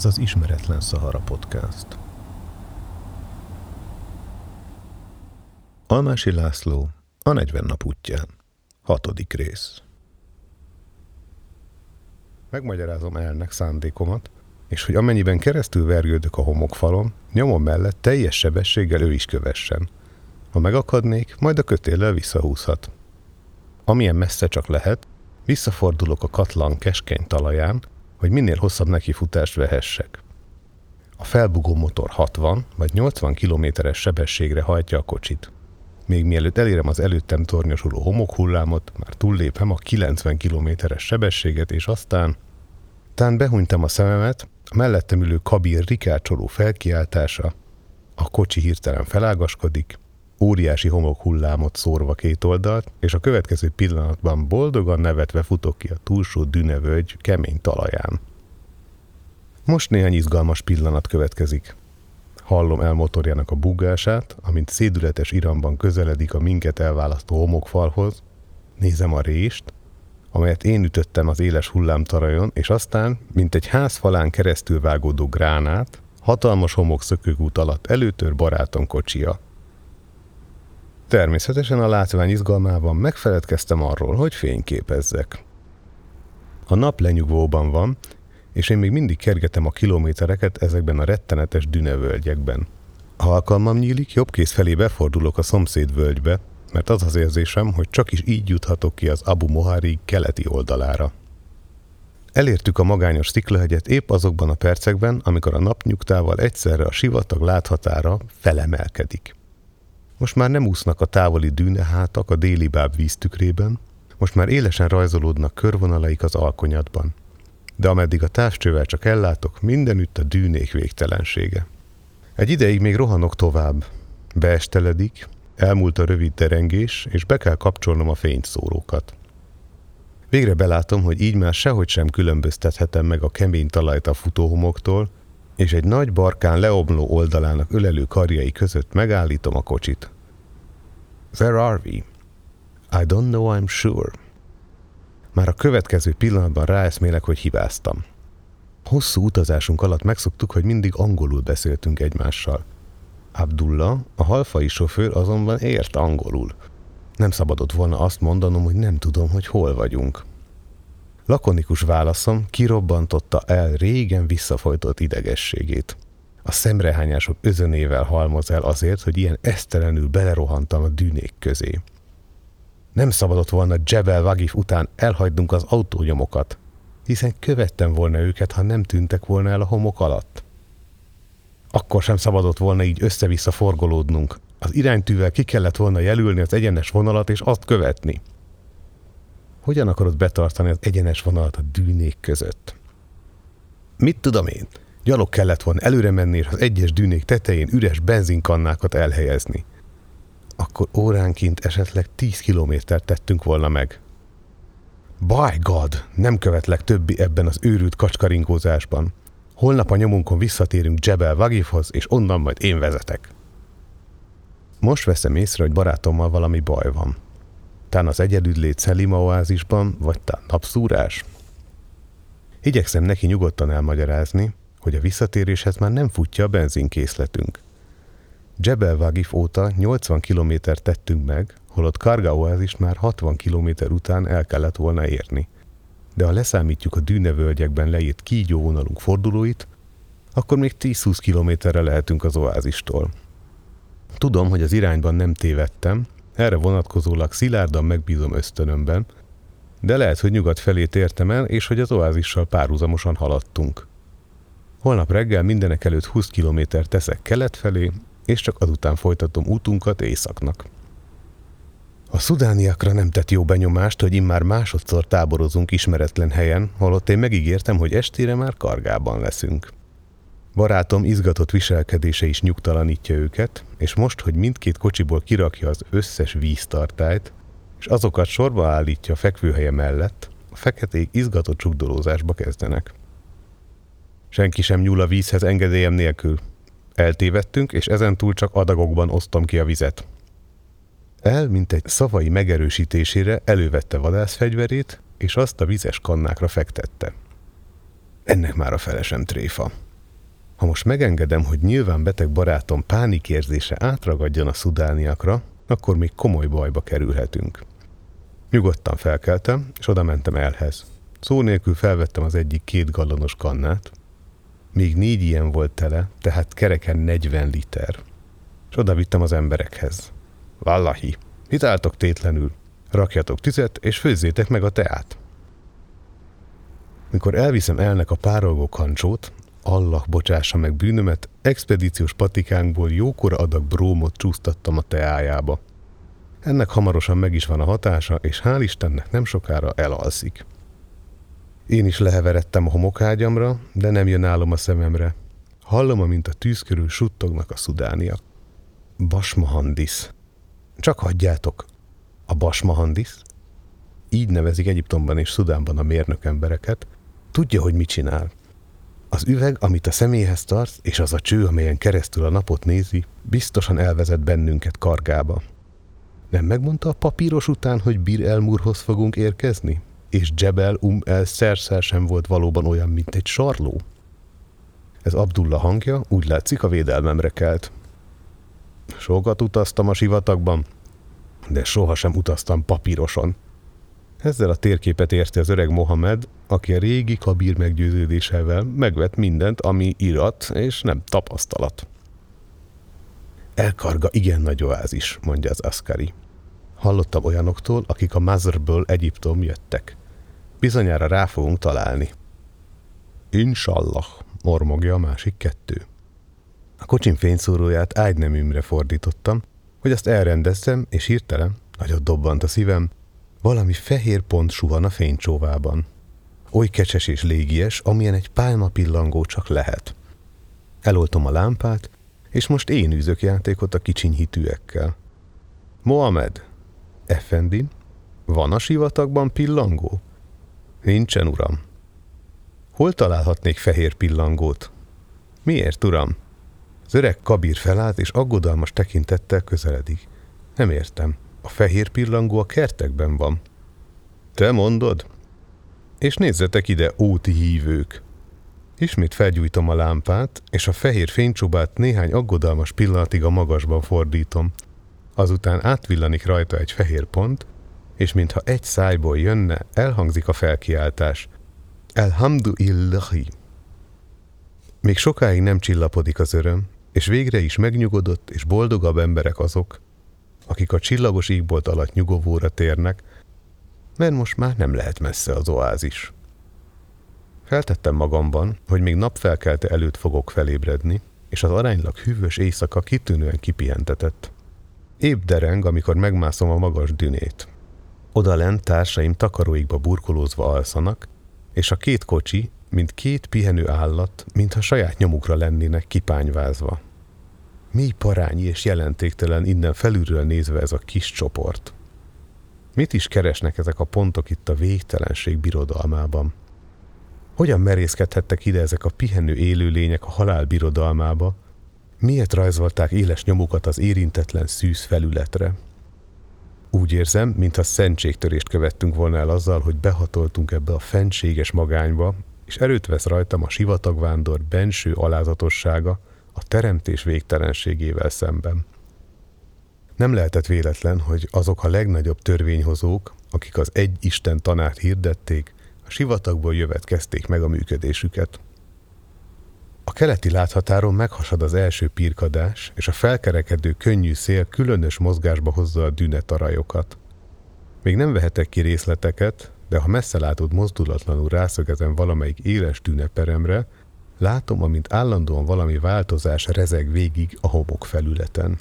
Ez az Ismeretlen Szahara Podcast. Almási László, a 40 nap útján. Hatodik rész. Megmagyarázom elnek szándékomat, és hogy amennyiben keresztül vergődök a homokfalon, nyomom mellett teljes sebességgel ő is kövessen. Ha megakadnék, majd a kötéllel visszahúzhat. Amilyen messze csak lehet, visszafordulok a katlan keskeny talaján, hogy minél hosszabb nekifutást vehessek. A felbugó motor 60 vagy 80 kilométeres sebességre hajtja a kocsit. Még mielőtt elérem az előttem tornyosuló homokhullámot, már túllépem a 90 kilométeres sebességet, és aztán... Tán behunytam a szememet, a mellettem ülő kabír rikácsoló felkiáltása, a kocsi hirtelen felágaskodik, óriási homokhullámot szórva két oldalt, és a következő pillanatban boldogan nevetve futok ki a túlsó dünevölgy kemény talaján. Most néhány izgalmas pillanat következik. Hallom el motorjának a bugását, amint szédületes iramban közeledik a minket elválasztó homokfalhoz, nézem a rést, amelyet én ütöttem az éles hullámtarajon, és aztán, mint egy ház falán keresztül vágódó gránát, hatalmas homokszökőkút alatt előtör barátom kocsia – Természetesen a látvány izgalmában megfeledkeztem arról, hogy fényképezzek. A nap lenyugvóban van, és én még mindig kergetem a kilométereket ezekben a rettenetes dünevölgyekben. Ha alkalmam nyílik, jobb kéz felé befordulok a szomszéd völgybe, mert az az érzésem, hogy csak is így juthatok ki az Abu Mohari keleti oldalára. Elértük a magányos sziklahegyet épp azokban a percekben, amikor a napnyugtával egyszerre a sivatag láthatára felemelkedik. Most már nem úsznak a távoli dűnehátak a déli báb víztükrében, most már élesen rajzolódnak körvonalaik az alkonyatban. De ameddig a távcsővel csak ellátok, mindenütt a dűnék végtelensége. Egy ideig még rohanok tovább. Beesteledik, elmúlt a rövid derengés, és be kell kapcsolnom a fényszórókat. Végre belátom, hogy így már sehogy sem különböztethetem meg a kemény talajt a futóhomoktól, és egy nagy barkán leomló oldalának ölelő karjai között megállítom a kocsit. Where are we? I don't know, I'm sure. Már a következő pillanatban ráeszmélek, hogy hibáztam. Hosszú utazásunk alatt megszoktuk, hogy mindig angolul beszéltünk egymással. Abdullah, a halfai sofőr azonban ért angolul. Nem szabadott volna azt mondanom, hogy nem tudom, hogy hol vagyunk. Lakonikus válaszom kirobbantotta el régen visszafolytott idegességét. A szemrehányások özönével halmoz el azért, hogy ilyen esztelenül belerohantam a dűnék közé. Nem szabadott volna Jebel Vagif után elhagynunk az autónyomokat, hiszen követtem volna őket, ha nem tűntek volna el a homok alatt. Akkor sem szabadott volna így össze-vissza forgolódnunk. Az iránytűvel ki kellett volna jelölni az egyenes vonalat és azt követni. Hogyan akarod betartani az egyenes vonalat a dűnék között? Mit tudom én? Gyalog kellett volna előre menni és az egyes dűnék tetején üres benzinkannákat elhelyezni. Akkor óránként esetleg 10 kilométert tettünk volna meg. By God, nem követlek többi ebben az őrült kacskaringózásban. Holnap a nyomunkon visszatérünk Jebel Vagifhoz, és onnan majd én vezetek. Most veszem észre, hogy barátommal valami baj van. Tán az egyedüllét Szelima oázisban, vagy tán napszúrás? Igyekszem neki nyugodtan elmagyarázni, hogy a visszatéréshez már nem futja a benzinkészletünk. Jebel Vagif óta 80 kilométer tettünk meg, holott Karga oázist már 60 kilométer után el kellett volna érni. De ha leszámítjuk a dűnevölgyekben leírt kígyóvonalunk fordulóit, akkor még 10-20 kilométerre lehetünk az oázistól. Tudom, hogy az irányban nem tévedtem, erre vonatkozólag szilárdan megbízom ösztönömben, de lehet, hogy nyugat felé tértem el, és hogy az oázissal párhuzamosan haladtunk. Holnap reggel mindenek előtt 20 kilométer teszek kelet felé, és csak azután folytatom útunkat északnak. A szudániakra nem tett jó benyomást, hogy immár másodszor táborozunk ismeretlen helyen, holott én megígértem, hogy estére már kargában leszünk. Barátom izgatott viselkedése is nyugtalanítja őket, és most, hogy mindkét kocsiból kirakja az összes víztartályt, és azokat sorba állítja a fekvőhelye mellett, a feketék izgatott csukdolózásba kezdenek. Senki sem nyúl a vízhez engedélyem nélkül. Eltévedtünk, és ezentúl csak adagokban osztom ki a vizet. El, mint egy szavai megerősítésére elővette vadászfegyverét, és azt a vizes kannákra fektette. Ennek már a felesem tréfa. Ha most megengedem, hogy nyilván beteg barátom pánikérzése átragadjon a szudániakra, akkor még komoly bajba kerülhetünk. Nyugodtan felkeltem, és oda mentem elhez. Szó nélkül felvettem az egyik két gallonos kannát. Még négy ilyen volt tele, tehát kereken 40 liter. És oda vittem az emberekhez. Vallahi, mit álltok tétlenül? Rakjatok tüzet, és főzzétek meg a teát. Mikor elviszem elnek a párolgó kancsót, Allah bocsássa meg bűnömet, expedíciós patikánkból jókora adag brómot csúsztattam a teájába. Ennek hamarosan meg is van a hatása, és hál' Istennek nem sokára elalszik. Én is leheveredtem a homokágyamra, de nem jön állom a szememre. Hallom, amint a tűz körül suttognak a szudániak. Basmahandis. Csak hagyjátok. A Basmahandis? Így nevezik Egyiptomban és Szudánban a mérnök embereket. Tudja, hogy mit csinál. Az üveg, amit a személyhez tart, és az a cső, amelyen keresztül a napot nézi, biztosan elvezet bennünket kargába. Nem megmondta a papíros után, hogy Bir Elmurhoz fogunk érkezni? És Jebel Um El Szerszer sem volt valóban olyan, mint egy sarló? Ez Abdullah hangja, úgy látszik a védelmemre kelt. Sokat utaztam a sivatagban, de sohasem utaztam papíroson. Ezzel a térképet érti az öreg Mohamed, aki a régi kabír meggyőződésevel megvet mindent, ami irat és nem tapasztalat. Elkarga igen nagy oázis, mondja az Askari. Hallottam olyanoktól, akik a Mazrből Egyiptom jöttek. Bizonyára rá fogunk találni. Inshallah, mormogja a másik kettő. A kocsim fényszóróját ágyneműmre fordítottam, hogy azt elrendezzem, és hirtelen, nagyot dobbant a szívem, valami fehér pont suhan a fénycsóvában. Oly kecses és légies, amilyen egy pálma pillangó csak lehet. Eloltom a lámpát, és most én űzök játékot a kicsiny hitűekkel. Mohamed, Effendin, van a sivatagban pillangó? Nincsen, uram. Hol találhatnék fehér pillangót? Miért, uram? Az öreg kabír felállt, és aggodalmas tekintettel közeledik. Nem értem. A fehér pillangó a kertekben van. Te mondod? És nézzetek ide, óti hívők! Ismét felgyújtom a lámpát, és a fehér fénycsobát néhány aggodalmas pillanatig a magasban fordítom. Azután átvillanik rajta egy fehér pont, és mintha egy szájból jönne, elhangzik a felkiáltás. Elhamdulillahi! Még sokáig nem csillapodik az öröm, és végre is megnyugodott és boldogabb emberek azok, akik a csillagos égbolt alatt nyugovóra térnek, mert most már nem lehet messze az oázis. Feltettem magamban, hogy még napfelkelte előtt fogok felébredni, és az aránylag hűvös éjszaka kitűnően kipihentetett. Épp dereng, amikor megmászom a magas dünét. Oda lent társaim takaróikba burkolózva alszanak, és a két kocsi, mint két pihenő állat, mintha saját nyomukra lennének kipányvázva. Mi parányi és jelentéktelen innen felülről nézve ez a kis csoport. Mit is keresnek ezek a pontok itt a végtelenség birodalmában? Hogyan merészkedhettek ide ezek a pihenő élőlények a halál birodalmába? Miért rajzolták éles nyomukat az érintetlen szűz felületre? Úgy érzem, mintha szentségtörést követtünk volna el azzal, hogy behatoltunk ebbe a fentséges magányba, és erőt vesz rajtam a sivatagvándor benső alázatossága a teremtés végtelenségével szemben. Nem lehetett véletlen, hogy azok a legnagyobb törvényhozók, akik az egy Isten tanát hirdették, a sivatagból jövetkezték meg a működésüket. A keleti láthatáron meghasad az első pirkadás, és a felkerekedő könnyű szél különös mozgásba hozza a dünetarajokat. Még nem vehetek ki részleteket, de ha messze látod mozdulatlanul rászögezem valamelyik éles dűneperemre, látom, amint állandóan valami változás rezeg végig a homok felületen.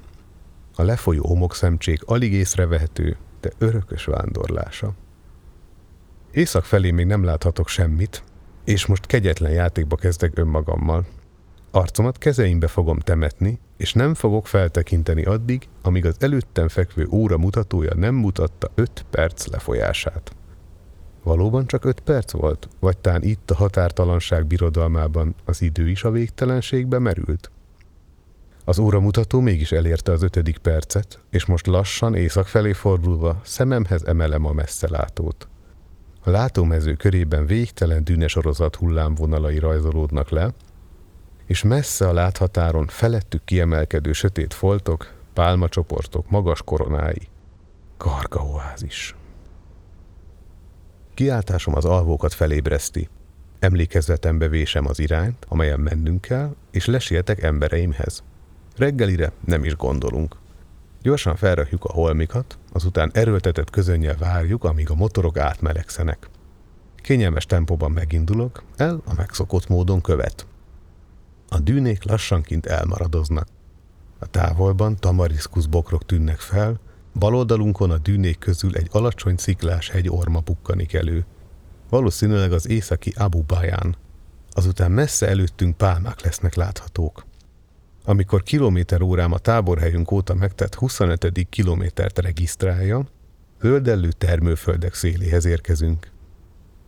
A lefolyó homokszemcsék alig észrevehető, de örökös vándorlása. Észak felé még nem láthatok semmit, és most kegyetlen játékba kezdek önmagammal. Arcomat kezeimbe fogom temetni, és nem fogok feltekinteni addig, amíg az előttem fekvő óra mutatója nem mutatta öt perc lefolyását. Valóban csak öt perc volt? Vagy tán itt a határtalanság birodalmában az idő is a végtelenségbe merült? Az óramutató mégis elérte az ötödik percet, és most lassan észak felé fordulva szememhez emelem a messzelátót. A látómező körében végtelen dűnesorozat hullámvonalai rajzolódnak le, és messze a láthatáron felettük kiemelkedő sötét foltok, pálmacsoportok, magas koronái. Karga oázis. Kiáltásom az alvókat felébreszti. Emlékezvetembe vésem az irányt, amelyen mennünk kell, és lesietek embereimhez. Reggelire nem is gondolunk. Gyorsan felrakjuk a holmikat, azután erőltetett közönnyel várjuk, amíg a motorok átmelegszenek. Kényelmes tempóban megindulok, el a megszokott módon követ. A dűnék lassanként elmaradoznak. A távolban tamariszkusz bokrok tűnnek fel, baloldalunkon a dűnék közül egy alacsony sziklás hegy orma bukkanik elő. Valószínűleg az északi Abu Bayan. Azután messze előttünk pálmák lesznek láthatók. Amikor kilométer órám a táborhelyünk óta megtett 25. kilométert regisztrálja, zöldellő termőföldek széléhez érkezünk.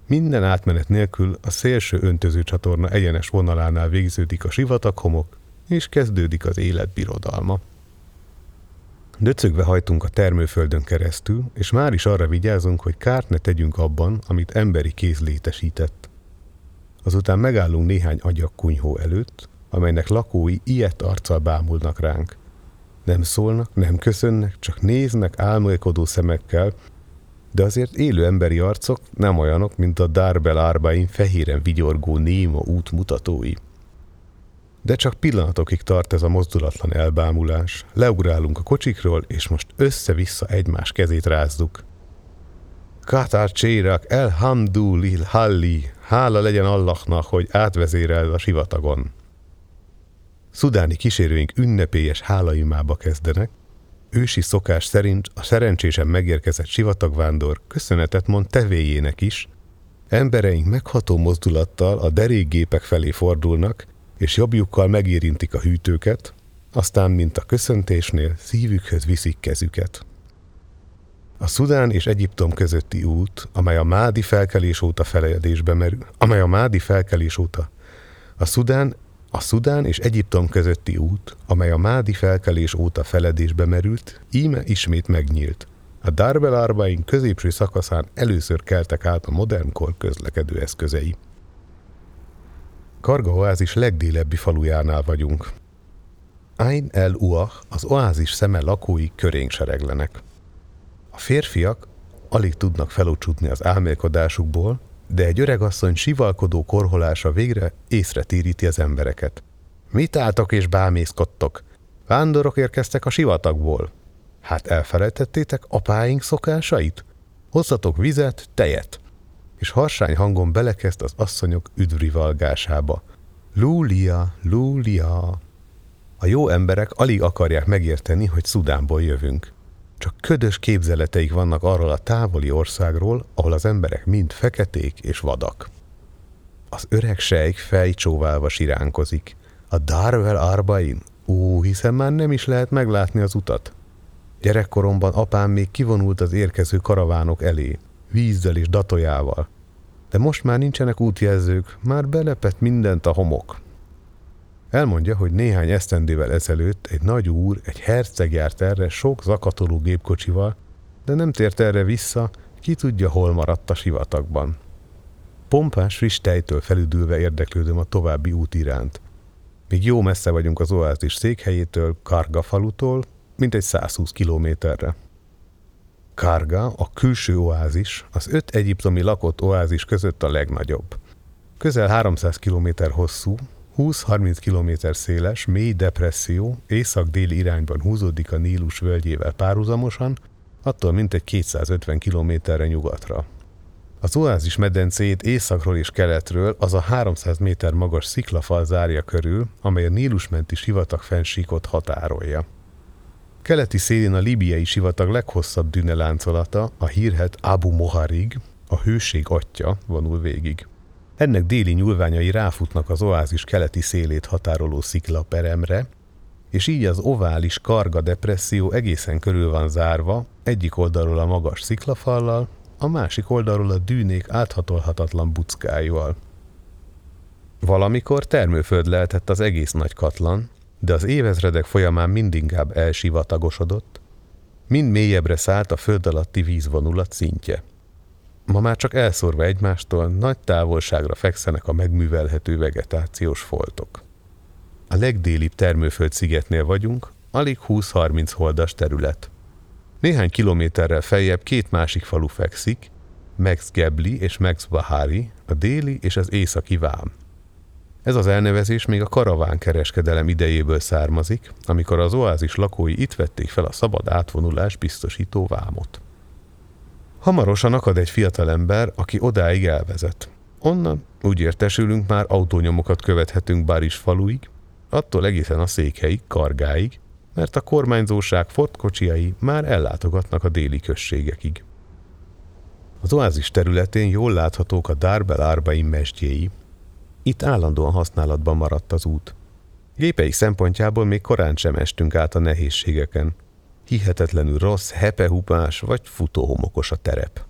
Minden átmenet nélkül a szélső öntöző csatorna egyenes vonalánál végződik a sivataghomok, és kezdődik az életbirodalma. Döcögve hajtunk a termőföldön keresztül, és már is arra vigyázunk, hogy kárt ne tegyünk abban, amit emberi kéz létesített. Azután megállunk néhány agyak kunyhó előtt, amelynek lakói ilyet arccal bámulnak ránk. Nem szólnak, nem köszönnek, csak néznek álmélkodó szemekkel, de azért élő emberi arcok nem olyanok, mint a Darbel árbain fehéren vigyorgó néma útmutatói. De csak pillanatokig tart ez a mozdulatlan elbámulás. Leugrálunk a kocsikról, és most össze-vissza egymás kezét rázzuk. Katar Csérak, El Hamdulil Halli, hála legyen Allahnak, hogy átvezérel a sivatagon. Szudáni kísérőink ünnepélyes hálaimába kezdenek, ősi szokás szerint a szerencsésen megérkezett sivatagvándor köszönetet mond tevéjének is, embereink megható mozdulattal a derékgépek felé fordulnak, és jobbjukkal megérintik a hűtőket, aztán, mint a köszöntésnél, szívükhöz viszik kezüket. A Szudán és Egyiptom közötti út, amely a Mádi felkelés óta feledésbe merül, amely a Mádi felkelés óta a Szudán a Szudán és Egyiptom közötti út, amely a Mádi felkelés óta feledésbe merült, íme ismét megnyílt. A Darbel Arbain középső szakaszán először keltek át a modern kor közlekedő eszközei. Karga oázis legdélebbi falujánál vagyunk. Ain el Uach, az oázis szeme lakói körénk sereglenek. A férfiak alig tudnak felocsutni az álmélkodásukból, de egy öregasszony sivalkodó korholása végre észre téríti az embereket. Mit álltok és bámészkodtok? Vándorok érkeztek a sivatagból. Hát elfelejtettétek apáink szokásait? Hozzatok vizet, tejet. És harsány hangon belekezd az asszonyok üdvrivalgásába. Lúlia, Lúlia. A jó emberek alig akarják megérteni, hogy Szudánból jövünk. Csak ködös képzeleteik vannak arról a távoli országról, ahol az emberek mind feketék és vadak. Az öreg sejk fejcsóválva siránkozik. A Darvel Arbain? Ó, hiszen már nem is lehet meglátni az utat. Gyerekkoromban apám még kivonult az érkező karavánok elé, vízzel és datojával. De most már nincsenek útjelzők, már belepett mindent a homok. Elmondja, hogy néhány esztendével ezelőtt egy nagy úr, egy herceg járt erre sok zakatoló gépkocsival, de nem tért erre vissza, ki tudja, hol maradt a sivatagban. Pompás friss tejtől felüdülve érdeklődöm a további út iránt. Még jó messze vagyunk az oázis székhelyétől, Karga falutól, mint egy 120 kilométerre. Karga, a külső oázis, az öt egyiptomi lakott oázis között a legnagyobb. Közel 300 kilométer hosszú, 20-30 km széles, mély depresszió észak-déli irányban húzódik a Nílus völgyével párhuzamosan, attól mintegy 250 kilométerre nyugatra. Az oázis medencét északról és keletről az a 300 méter magas sziklafal zárja körül, amely a Nílusmenti sivatag fensíkot határolja. Keleti szélén a libiai sivatag leghosszabb dűneláncolata, a hírhet Abu Moharig, a hőség atya vonul végig. Ennek déli nyúlványai ráfutnak az oázis keleti szélét határoló sziklaperemre, és így az ovális karga depresszió egészen körül van zárva, egyik oldalról a magas sziklafallal, a másik oldalról a dűnék áthatolhatatlan buckájúval. Valamikor termőföld lehetett az egész nagy katlan, de az évezredek folyamán mindinkább elsivatagosodott, mind mélyebbre szállt a föld alatti vízvonulat szintje. Ma már csak elszórva egymástól nagy távolságra fekszenek a megművelhető vegetációs foltok. a legdélibb termőföld szigetnél vagyunk, alig 20-30 holdas terület. Néhány kilométerrel feljebb két másik falu fekszik, Max Gebli és Max Bahari, a déli és az északi vám. Ez az elnevezés még a karaván kereskedelem idejéből származik, amikor az oázis lakói itt vették fel a szabad átvonulás biztosító vámot. Hamarosan akad egy fiatalember, aki odáig elvezet. Onnan úgy értesülünk már autónyomokat követhetünk Baris faluig, attól egészen a székhelyig, Kargáig, mert a kormányzóság fortkocsiai már ellátogatnak a déli községekig. Az oázis területén jól láthatók a Darbel Arbaim mesdjéi. Itt állandóan használatban maradt az út. Gépei szempontjából még korán sem estünk át a nehézségeken. Hihetetlenül rossz, hepehupás vagy futóhomokos a terep.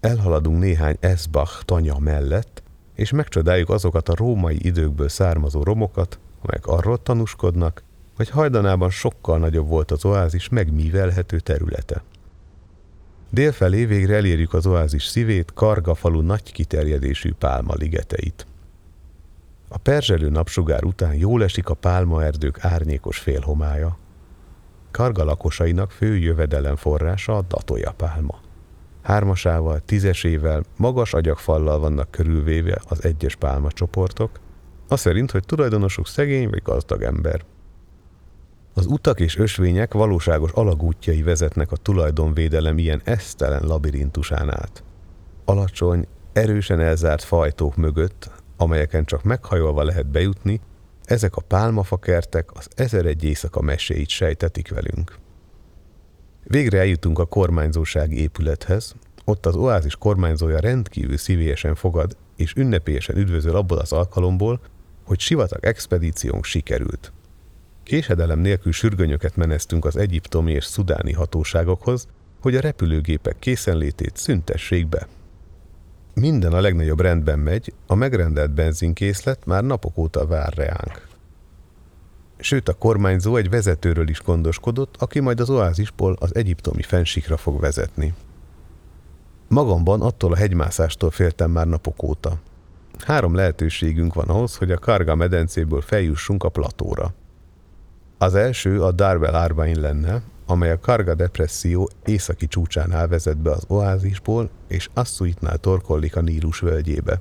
Elhaladunk néhány Esbach tanya mellett, és megcsodáljuk azokat a római időkből származó romokat, amelyek arról tanúskodnak, hogy hajdanában sokkal nagyobb volt az oázis megmívelhető területe. Délfelé végre elérjük az oázis szívét, Karga falu nagy kiterjedésű pálma ligeteit. A perzselő napsugár után jól esik a pálmaerdők árnyékos félhomája. Karga lakosainak fő jövedelem forrása a datoja pálma. Hármasával, tízesével, magas agyagfallal vannak körülvéve az egyes pálma csoportok, az szerint, hogy tulajdonosuk szegény vagy gazdag ember – az utak és ösvények valóságos alagútjai vezetnek a tulajdonvédelem ilyen esztelen labirintusán át. Alacsony, erősen elzárt fajtók mögött, amelyeken csak meghajolva lehet bejutni, ezek a pálmafakertek az ezer egy éjszaka meséit sejtetik velünk. Végre eljutunk a kormányzóság épülethez, ott az oázis kormányzója rendkívül szívélyesen fogad és ünnepélyesen üdvözöl abból az alkalomból, hogy sivatag expedíciónk sikerült. Késedelem nélkül sürgönyöket meneztünk az egyiptomi és szudáni hatóságokhoz, hogy a repülőgépek készenlétét szüntessék be. Minden a legnagyobb rendben megy, a megrendelt benzinkészlet már napok óta vár reánk. Sőt, a kormányzó egy vezetőről is gondoskodott, aki majd az oázisból az egyiptomi fensikra fog vezetni. Magamban attól a hegymászástól féltem már napok óta. Három lehetőségünk van ahhoz, hogy a Karga medencéből feljussunk a platóra – az első a Darwell Arbain lenne, amely a Karga depresszió északi csúcsánál vezet be az oázisból, és Assuitnál torkollik a Nílus völgyébe.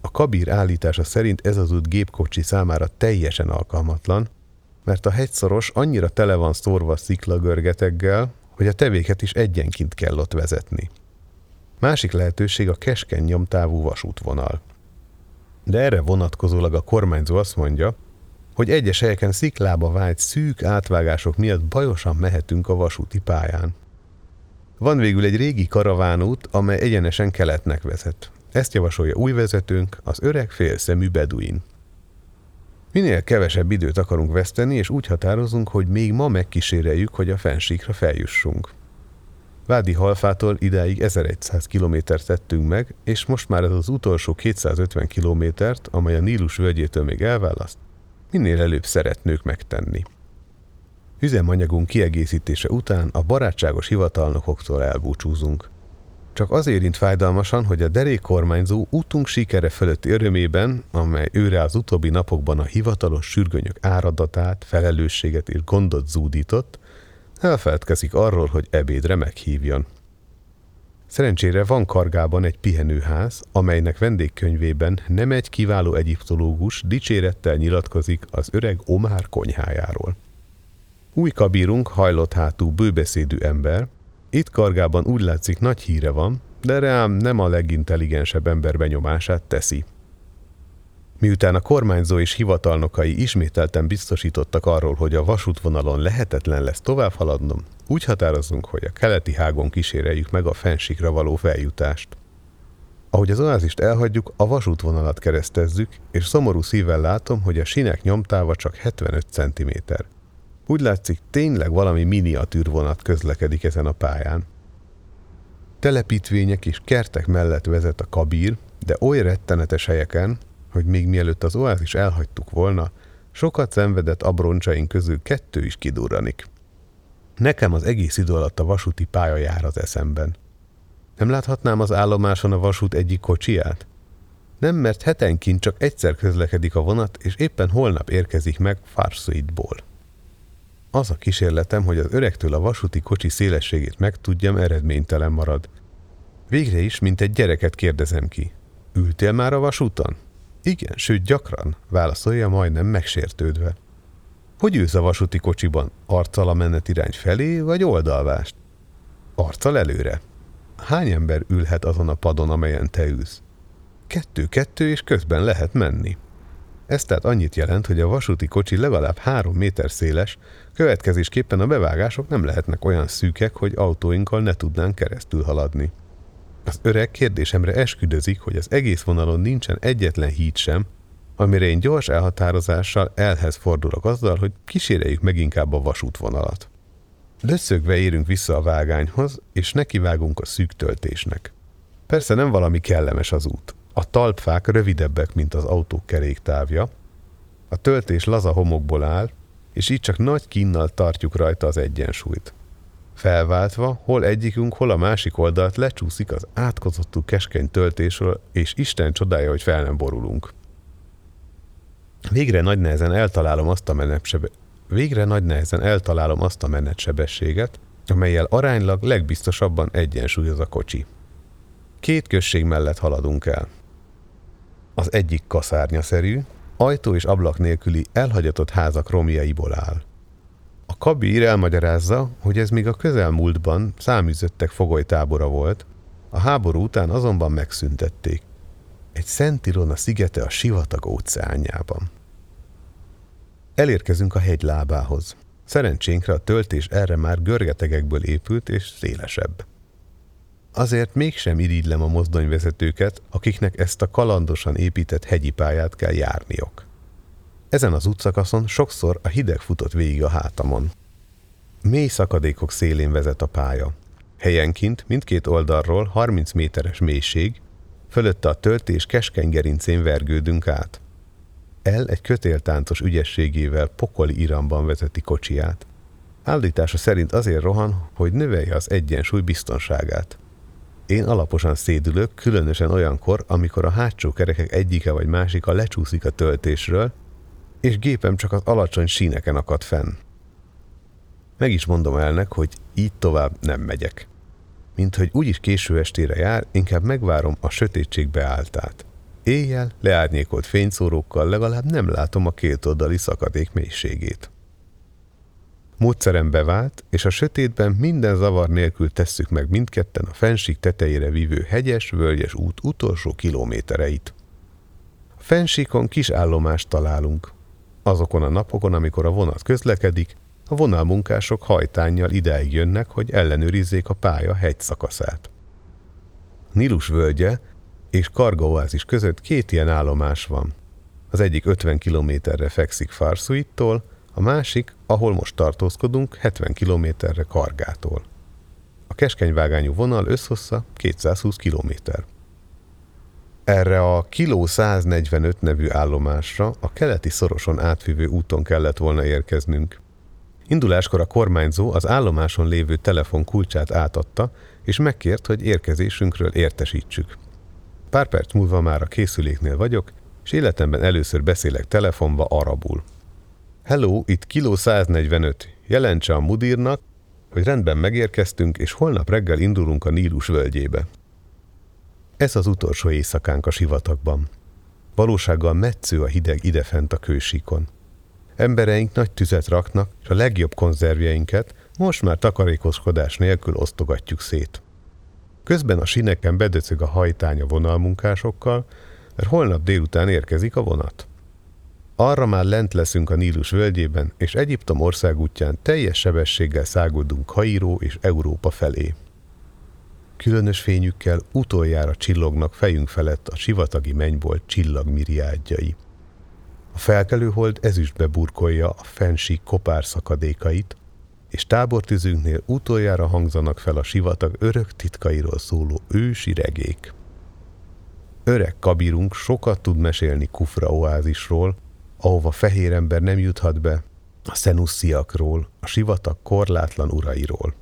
A kabír állítása szerint ez az út gépkocsi számára teljesen alkalmatlan, mert a hegyszoros annyira tele van szórva sziklagörgeteggel, hogy a tevéket is egyenként kell ott vezetni. Másik lehetőség a keskeny nyomtávú vasútvonal. De erre vonatkozólag a kormányzó azt mondja, hogy egyes helyeken sziklába vált szűk átvágások miatt bajosan mehetünk a vasúti pályán. Van végül egy régi karavánút, amely egyenesen keletnek vezet. Ezt javasolja új vezetőnk, az öreg félszemű beduin. Minél kevesebb időt akarunk veszteni, és úgy határozunk, hogy még ma megkíséreljük, hogy a fensíkra feljussunk. Vádi halfától idáig 1100 kilométert tettünk meg, és most már ez az utolsó 250 kilométert, amely a Nílus völgyétől még elválaszt, minél előbb szeretnők megtenni. Üzemanyagunk kiegészítése után a barátságos hivatalnokoktól elbúcsúzunk. Csak az érint fájdalmasan, hogy a derék kormányzó útunk sikere fölötti örömében, amely őre az utóbbi napokban a hivatalos sürgönyök áradatát, felelősséget és gondot zúdított, elfeledkezik arról, hogy ebédre meghívjon. Szerencsére van Kargában egy pihenőház, amelynek vendégkönyvében nem egy kiváló egyiptológus dicsérettel nyilatkozik az öreg Omár konyhájáról. Új kabírunk hajlott hátú bőbeszédű ember, itt Kargában úgy látszik nagy híre van, de reám nem a legintelligensebb ember benyomását teszi – Miután a kormányzó és hivatalnokai ismételten biztosítottak arról, hogy a vasútvonalon lehetetlen lesz tovább haladnom, úgy határozunk, hogy a keleti hágon kíséreljük meg a fensikra való feljutást. Ahogy az oázist elhagyjuk, a vasútvonalat keresztezzük, és szomorú szívvel látom, hogy a sinek nyomtáva csak 75 cm. Úgy látszik, tényleg valami miniatűrvonat közlekedik ezen a pályán. Telepítvények és kertek mellett vezet a kabír, de oly rettenetes helyeken, hogy még mielőtt az oázis elhagytuk volna, sokat szenvedett abroncsaink közül kettő is kidurranik. Nekem az egész idő alatt a vasúti pálya jár az eszemben. Nem láthatnám az állomáson a vasút egyik kocsiját? Nem, mert hetenként csak egyszer közlekedik a vonat, és éppen holnap érkezik meg Farsuitból. Az a kísérletem, hogy az öregtől a vasúti kocsi szélességét megtudjam, eredménytelen marad. Végre is, mint egy gyereket kérdezem ki. Ültél már a vasúton? Igen, sőt gyakran, válaszolja majdnem megsértődve. Hogy ülsz a vasúti kocsiban? Arccal a menetirány felé, vagy oldalvást? Arccal előre. Hány ember ülhet azon a padon, amelyen te ülsz? Kettő-kettő, és közben lehet menni. Ez tehát annyit jelent, hogy a vasúti kocsi legalább három méter széles, következésképpen a bevágások nem lehetnek olyan szűkek, hogy autóinkkal ne tudnánk keresztül haladni. Az öreg kérdésemre esküdözik, hogy az egész vonalon nincsen egyetlen híd sem, amire én gyors elhatározással elhez fordulok azzal, hogy kíséreljük meg inkább a vasútvonalat. Lösszögve érünk vissza a vágányhoz, és nekivágunk a szűk töltésnek. Persze nem valami kellemes az út. A talpfák rövidebbek, mint az autók keréktávja, a töltés laza homokból áll, és így csak nagy kínnal tartjuk rajta az egyensúlyt. Felváltva, hol egyikünk, hol a másik oldalt lecsúszik az átkozottú keskeny töltésről, és Isten csodája, hogy fel nem borulunk. Végre nagy nehezen eltalálom azt a menetsebe... Végre nagy nehezen eltalálom azt a menetsebességet, amelyel aránylag legbiztosabban egyensúlyoz a kocsi. Két község mellett haladunk el. Az egyik kaszárnyaszerű, ajtó és ablak nélküli elhagyatott házak romjaiból áll. A kabír elmagyarázza, hogy ez még a közelmúltban száműzöttek fogolytábora volt, a háború után azonban megszüntették. Egy Szent Ilona szigete a sivatag óceánjában. Elérkezünk a hegy lábához. Szerencsénkre a töltés erre már görgetegekből épült és szélesebb. Azért mégsem irigylem a mozdonyvezetőket, akiknek ezt a kalandosan épített hegyi pályát kell járniok. Ezen az útszakaszon sokszor a hideg futott végig a hátamon. Mély szakadékok szélén vezet a pálya. Helyenként mindkét oldalról 30 méteres mélység, fölötte a töltés keskeny gerincén vergődünk át. El egy kötéltáncos ügyességével pokoli iramban vezeti kocsiját. Állítása szerint azért rohan, hogy növelje az egyensúly biztonságát. Én alaposan szédülök, különösen olyankor, amikor a hátsó kerekek egyike vagy másika lecsúszik a töltésről, és gépem csak az alacsony síneken akad fenn. Meg is mondom elnek, hogy így tovább nem megyek. Mint hogy úgyis késő estére jár, inkább megvárom a sötétség beálltát. Éjjel, leárnyékolt fényszórókkal legalább nem látom a két oldali szakadék mélységét. Módszerem bevált, és a sötétben minden zavar nélkül tesszük meg mindketten a fensík tetejére vívő hegyes, völgyes út utolsó kilométereit. A fensíkon kis állomást találunk. Azokon a napokon, amikor a vonat közlekedik, a vonalmunkások hajtányjal ideig jönnek, hogy ellenőrizzék a pálya hegy szakaszát. Nilus völgye és Kargaoázis között két ilyen állomás van. Az egyik 50 kilométerre fekszik Farsuittól, a másik, ahol most tartózkodunk, 70 kilométerre Kargától. A keskenyvágányú vonal összhossza 220 kilométer. Erre a Kiló 145 nevű állomásra a keleti szoroson átfűvő úton kellett volna érkeznünk. Induláskor a kormányzó az állomáson lévő telefon kulcsát átadta, és megkért, hogy érkezésünkről értesítsük. Pár perc múlva már a készüléknél vagyok, és életemben először beszélek telefonba arabul. Hello, itt kiló 145. Jelentse a mudírnak, hogy rendben megérkeztünk, és holnap reggel indulunk a Nílus völgyébe. Ez az utolsó éjszakánk a sivatagban. Valósággal metsző a hideg idefent a kősíkon. Embereink nagy tüzet raknak, és a legjobb konzervjeinket most már takarékoskodás nélkül osztogatjuk szét. Közben a sineken bedöcög a hajtány a vonalmunkásokkal, mert holnap délután érkezik a vonat. Arra már lent leszünk a Nílus völgyében, és Egyiptom országútján teljes sebességgel száguldunk Kairó és Európa felé. Különös fényükkel utoljára csillognak fejünk felett a sivatagi mennybolt csillagmiriádjai. A felkelő hold ezüstbe burkolja a fensík kopár szakadékait, és tábortüzünknél utoljára hangzanak fel a sivatag örök titkairól szóló ősi regék. Öreg kabirunk sokat tud mesélni Kufra oázisról, ahova fehér ember nem juthat be, a szenussziakról, a sivatag korlátlan urairól.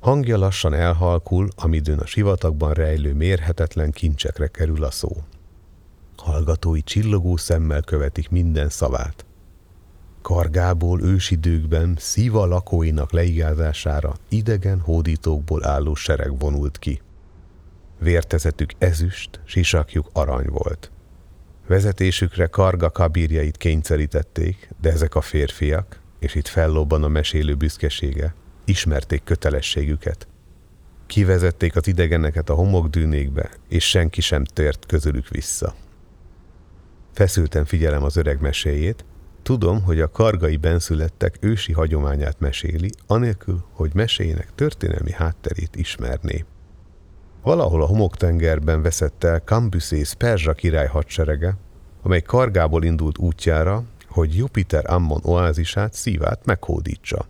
Hangja lassan elhalkul, amidőn a sivatagban rejlő mérhetetlen kincsekre kerül a szó. Hallgatói csillogó szemmel követik minden szavát. Kargából ősidőkben szíva lakóinak leigázására idegen hódítókból álló sereg vonult ki. Vértezetük ezüst, sisakjuk arany volt. Vezetésükre karga kabírjait kényszerítették, de ezek a férfiak, és itt fellobban a mesélő büszkesége, ismerték kötelességüket. Kivezették az idegeneket a homokdűnékbe, és senki sem tért közülük vissza. Feszülten figyelem az öreg meséjét, tudom, hogy a kargai benszülettek ősi hagyományát meséli, anélkül, hogy meséjének történelmi hátterét ismerné. Valahol a homoktengerben veszett el Cambyses perzsa király hadserege, amely Kargából indult útjára, hogy Jupiter Ammon oázisát szívát meghódítsa.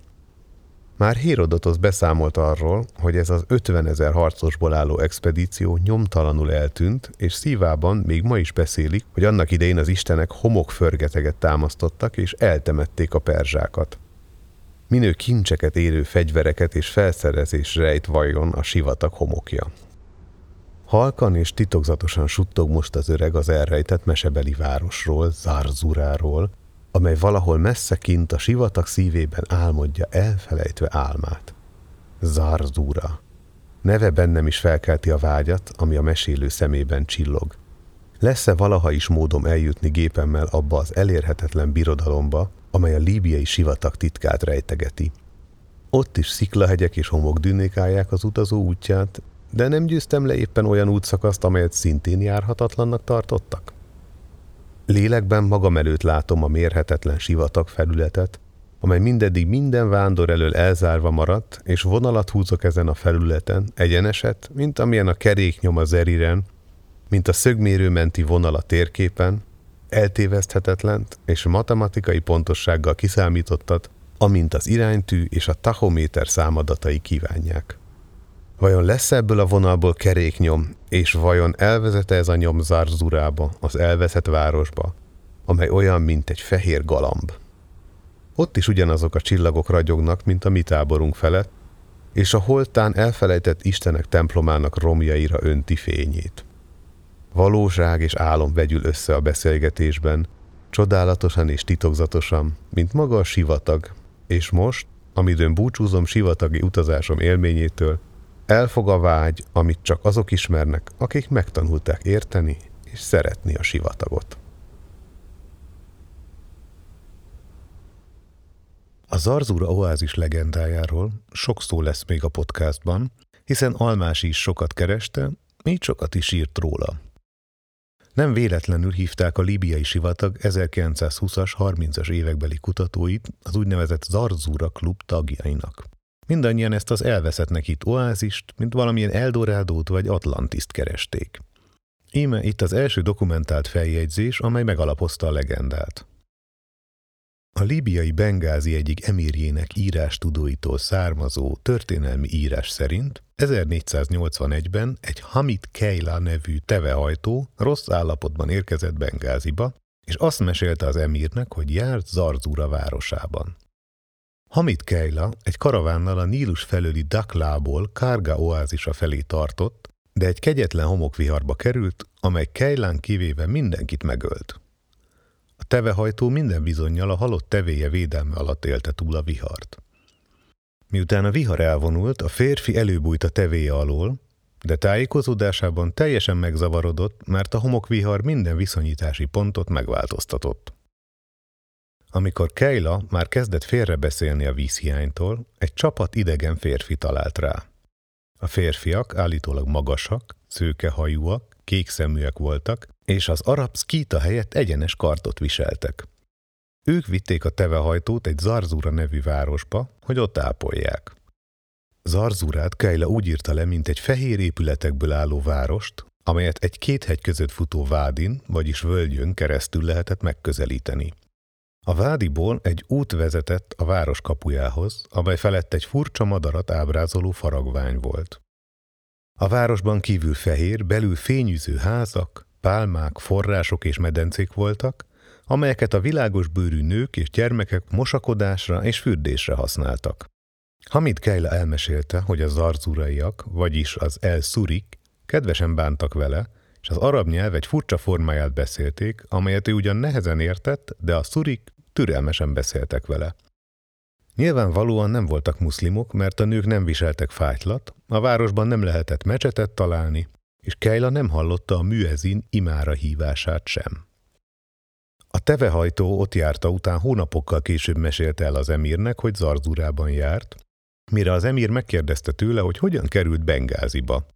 Már Hérodotos beszámolt arról, hogy ez az 50 ezer harcosból álló expedíció nyomtalanul eltűnt, és szívában még ma is beszélik, hogy annak idején az istenek homokförgeteget támasztottak és eltemették a perzsákat. Minő kincseket érő fegyvereket és felszerezés rejt vajon a sivatag homokja. Halkan és titokzatosan suttog most az öreg az elrejtett mesebeli városról, Zarzuráról, amely valahol messze kint a sivatag szívében álmodja elfelejtve álmát. Zarzura. Neve bennem is felkelti a vágyat, ami a mesélő szemében csillog. Lesz-e valaha is módom eljutni gépemmel abba az elérhetetlen birodalomba, amely a líbiai sivatag titkát rejtegeti? Ott is sziklahegyek és homokdűnék állják az utazó útját, de nem győztem le éppen olyan útszakaszt, amelyet szintén járhatatlannak tartottak? Lélekben magam előtt látom a mérhetetlen sivatag felületet, amely mindeddig minden vándor elől elzárva maradt, és vonalat húzok ezen a felületen, egyeneset, mint amilyen a keréknyom a zeriren, mint a szögmérő menti vonal a térképen, eltéveszthetetlent és matematikai pontossággal kiszámítottat, amint az iránytű és a tachométer számadatai kívánják. Vajon lesz ebből a vonalból keréknyom, és vajon elvezete ez a nyom Zarzurába, az elveszett városba, amely olyan, mint egy fehér galamb? Ott is ugyanazok a csillagok ragyognak, mint a mi táborunk felett, és a holtán elfelejtett Istenek templomának romjaira önti fényét. Valóság és álom vegyül össze a beszélgetésben, csodálatosan és titokzatosan, mint maga a sivatag, és most, amidőn búcsúzom sivatagi utazásom élményétől, Elfog a vágy, amit csak azok ismernek, akik megtanulták érteni és szeretni a sivatagot. A Zarzura oázis legendájáról sok szó lesz még a podcastban, hiszen Almási is sokat kereste, így sokat is írt róla. Nem véletlenül hívták a líbiai sivatag 1920-as, 30-as évekbeli kutatóit az úgynevezett Zarzura klub tagjainak. Mindannyian ezt az elveszettnek itt oázist, mint valamilyen Eldorádót vagy Atlantiszt keresték. Íme itt az első dokumentált feljegyzés, amely megalapozta a legendát. A líbiai Bengázi egyik emírjének írástudóitól származó történelmi írás szerint 1481-ben egy Hamid Keila nevű tevehajtó rossz állapotban érkezett Bengáziba, és azt mesélte az emírnek, hogy járt Zarzura városában. Hamid Keila egy karavánnal a Nílus felőli Daklából Kárga oázisa felé tartott, de egy kegyetlen homokviharba került, amely Keilán kivéve mindenkit megölt. A tevehajtó minden bizonyal a halott tevéje védelme alatt élte túl a vihart. Miután a vihar elvonult, a férfi előbújt a tevéje alól, de tájékozódásában teljesen megzavarodott, mert a homokvihar minden viszonyítási pontot megváltoztatott. Amikor Keila már kezdett félrebeszélni a vízhiánytól, egy csapat idegen férfi talált rá. A férfiak állítólag magasak, szőkehajúak, kékszeműek voltak, és az arab szkíta helyett egyenes kartot viseltek. Ők vitték a tevehajtót egy Zarzura nevű városba, hogy ott ápolják. Zarzurát Keila úgy írta le, mint egy fehér épületekből álló várost, amelyet egy két hegy között futó vádin, vagyis völgyön keresztül lehetett megközelíteni. A vádiból egy út vezetett a város kapujához, amely felett egy furcsa madarat ábrázoló faragvány volt. A városban kívül fehér, belül fényűző házak, pálmák, források és medencék voltak, amelyeket a világos bőrű nők és gyermekek mosakodásra és fürdésre használtak. Hamid Keila elmesélte, hogy az arzuraiak, vagyis az el-szurik kedvesen bántak vele, és az arab nyelv egy furcsa formáját beszélték, amelyet ő ugyan nehezen értett, de a szurik türelmesen beszéltek vele. Nyilvánvalóan nem voltak muszlimok, mert a nők nem viseltek fájtlat, a városban nem lehetett mecsetet találni, és Kejla nem hallotta a műezin imára hívását sem. A tevehajtó ott járta után hónapokkal később mesélte el az emírnek, hogy Zarzurában járt, mire az emír megkérdezte tőle, hogy hogyan került Bengáziba.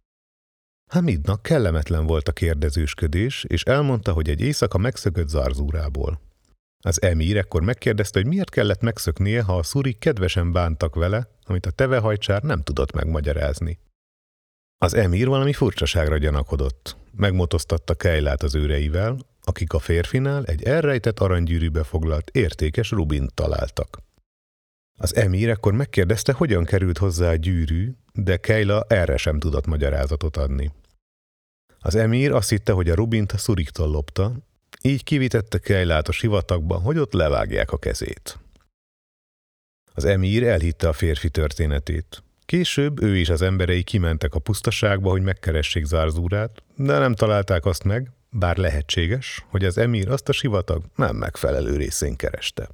Hamidnak kellemetlen volt a kérdezősködés, és elmondta, hogy egy éjszaka megszökött Zarzúrából. Az emír ekkor megkérdezte, hogy miért kellett megszöknie, ha a szurik kedvesen bántak vele, amit a tevehajcsár nem tudott megmagyarázni. Az emír valami furcsaságra gyanakodott. Megmotoztatta Kejlát az őreivel, akik a férfinál egy elrejtett aranygyűrűbe foglalt értékes rubint találtak. Az emír ekkor megkérdezte, hogyan került hozzá a gyűrű, de Kejla erre sem tudott magyarázatot adni. Az emír azt hitte, hogy a rubint a szuriktól lopta, így kivitette Kejlát a sivatagban, hogy ott levágják a kezét. Az emír elhitte a férfi történetét. Később ő és az emberei kimentek a pusztaságba, hogy megkeressék Zárzúrát, de nem találták azt meg, bár lehetséges, hogy az emír azt a sivatag nem megfelelő részén kereste.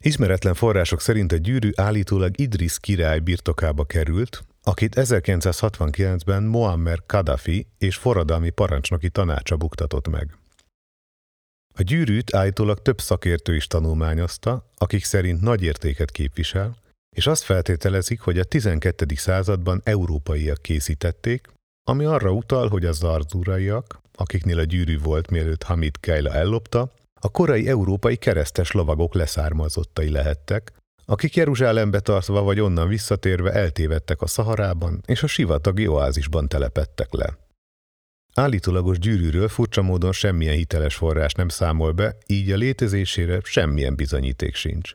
Ismeretlen források szerint a gyűrű állítólag Idris király birtokába került, akit 1969-ben Moammer Kadhafi és forradalmi parancsnoki tanácsa buktatott meg. A gyűrűt állítólag több szakértő is tanulmányozta, akik szerint nagy értéket képvisel, és azt feltételezik, hogy a 12. században európaiak készítették, ami arra utal, hogy a zarzuraiak, akiknél a gyűrű volt, mielőtt Hamid Kejla ellopta, a korai európai keresztes lovagok leszármazottai lehettek, akik Jeruzsálembe tartva vagy onnan visszatérve eltévedtek a Szaharában és a sivatagi oázisban telepettek le. Állítólagos gyűrűről furcsa módon semmilyen hiteles forrás nem számol be, így a létezésére semmilyen bizonyíték sincs.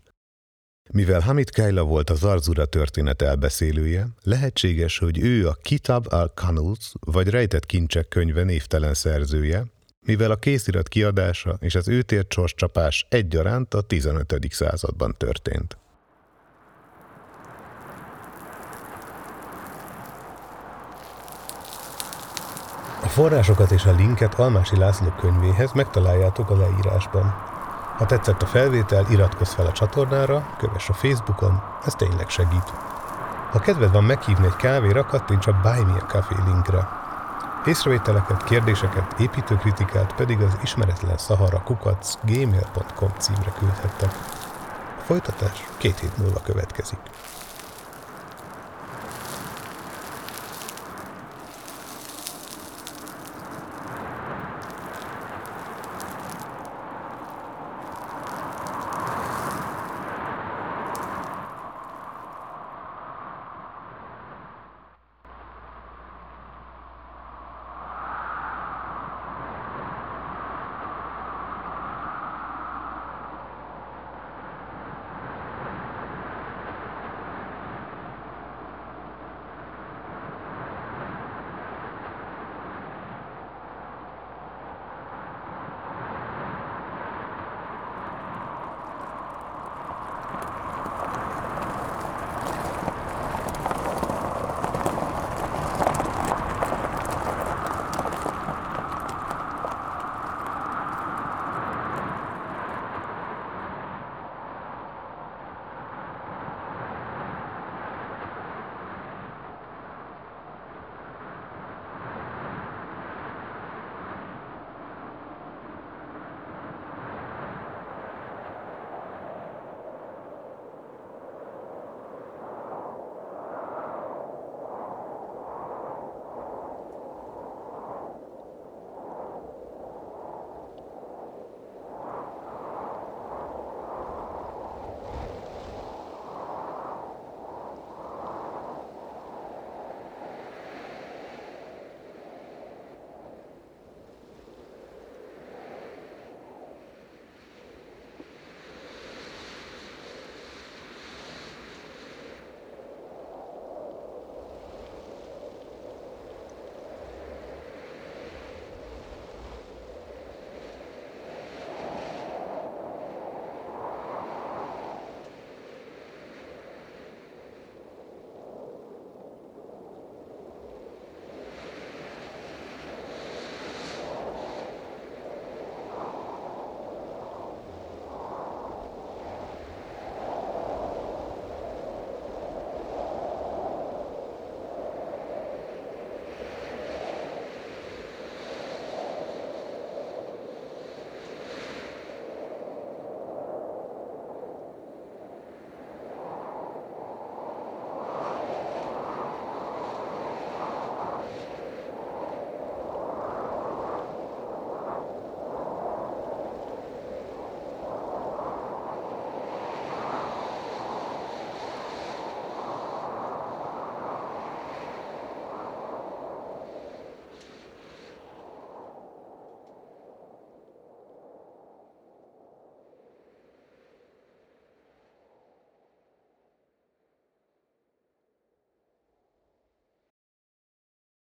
Mivel Hamid Kejla volt az Arzura történet elbeszélője, lehetséges, hogy ő a Kitab al-Kanuz vagy Rejtett Kincsek könyve névtelen szerzője, mivel a kézirat kiadása és az őtért sorscsapás egyaránt a 15. században történt. A forrásokat és a linket Almási László könyvéhez megtaláljátok a leírásban. Ha tetszett a felvétel, iratkozz fel a csatornára, kövess a Facebookon, ez tényleg segít. Ha kedved van meghívni egy kávéra, kattints a Buy Me a Café linkre. Észrevételeket, kérdéseket, építőkritikát pedig az ismeretlen szahara kukac gmail.com címre küldhettek. A folytatás két hét múlva következik.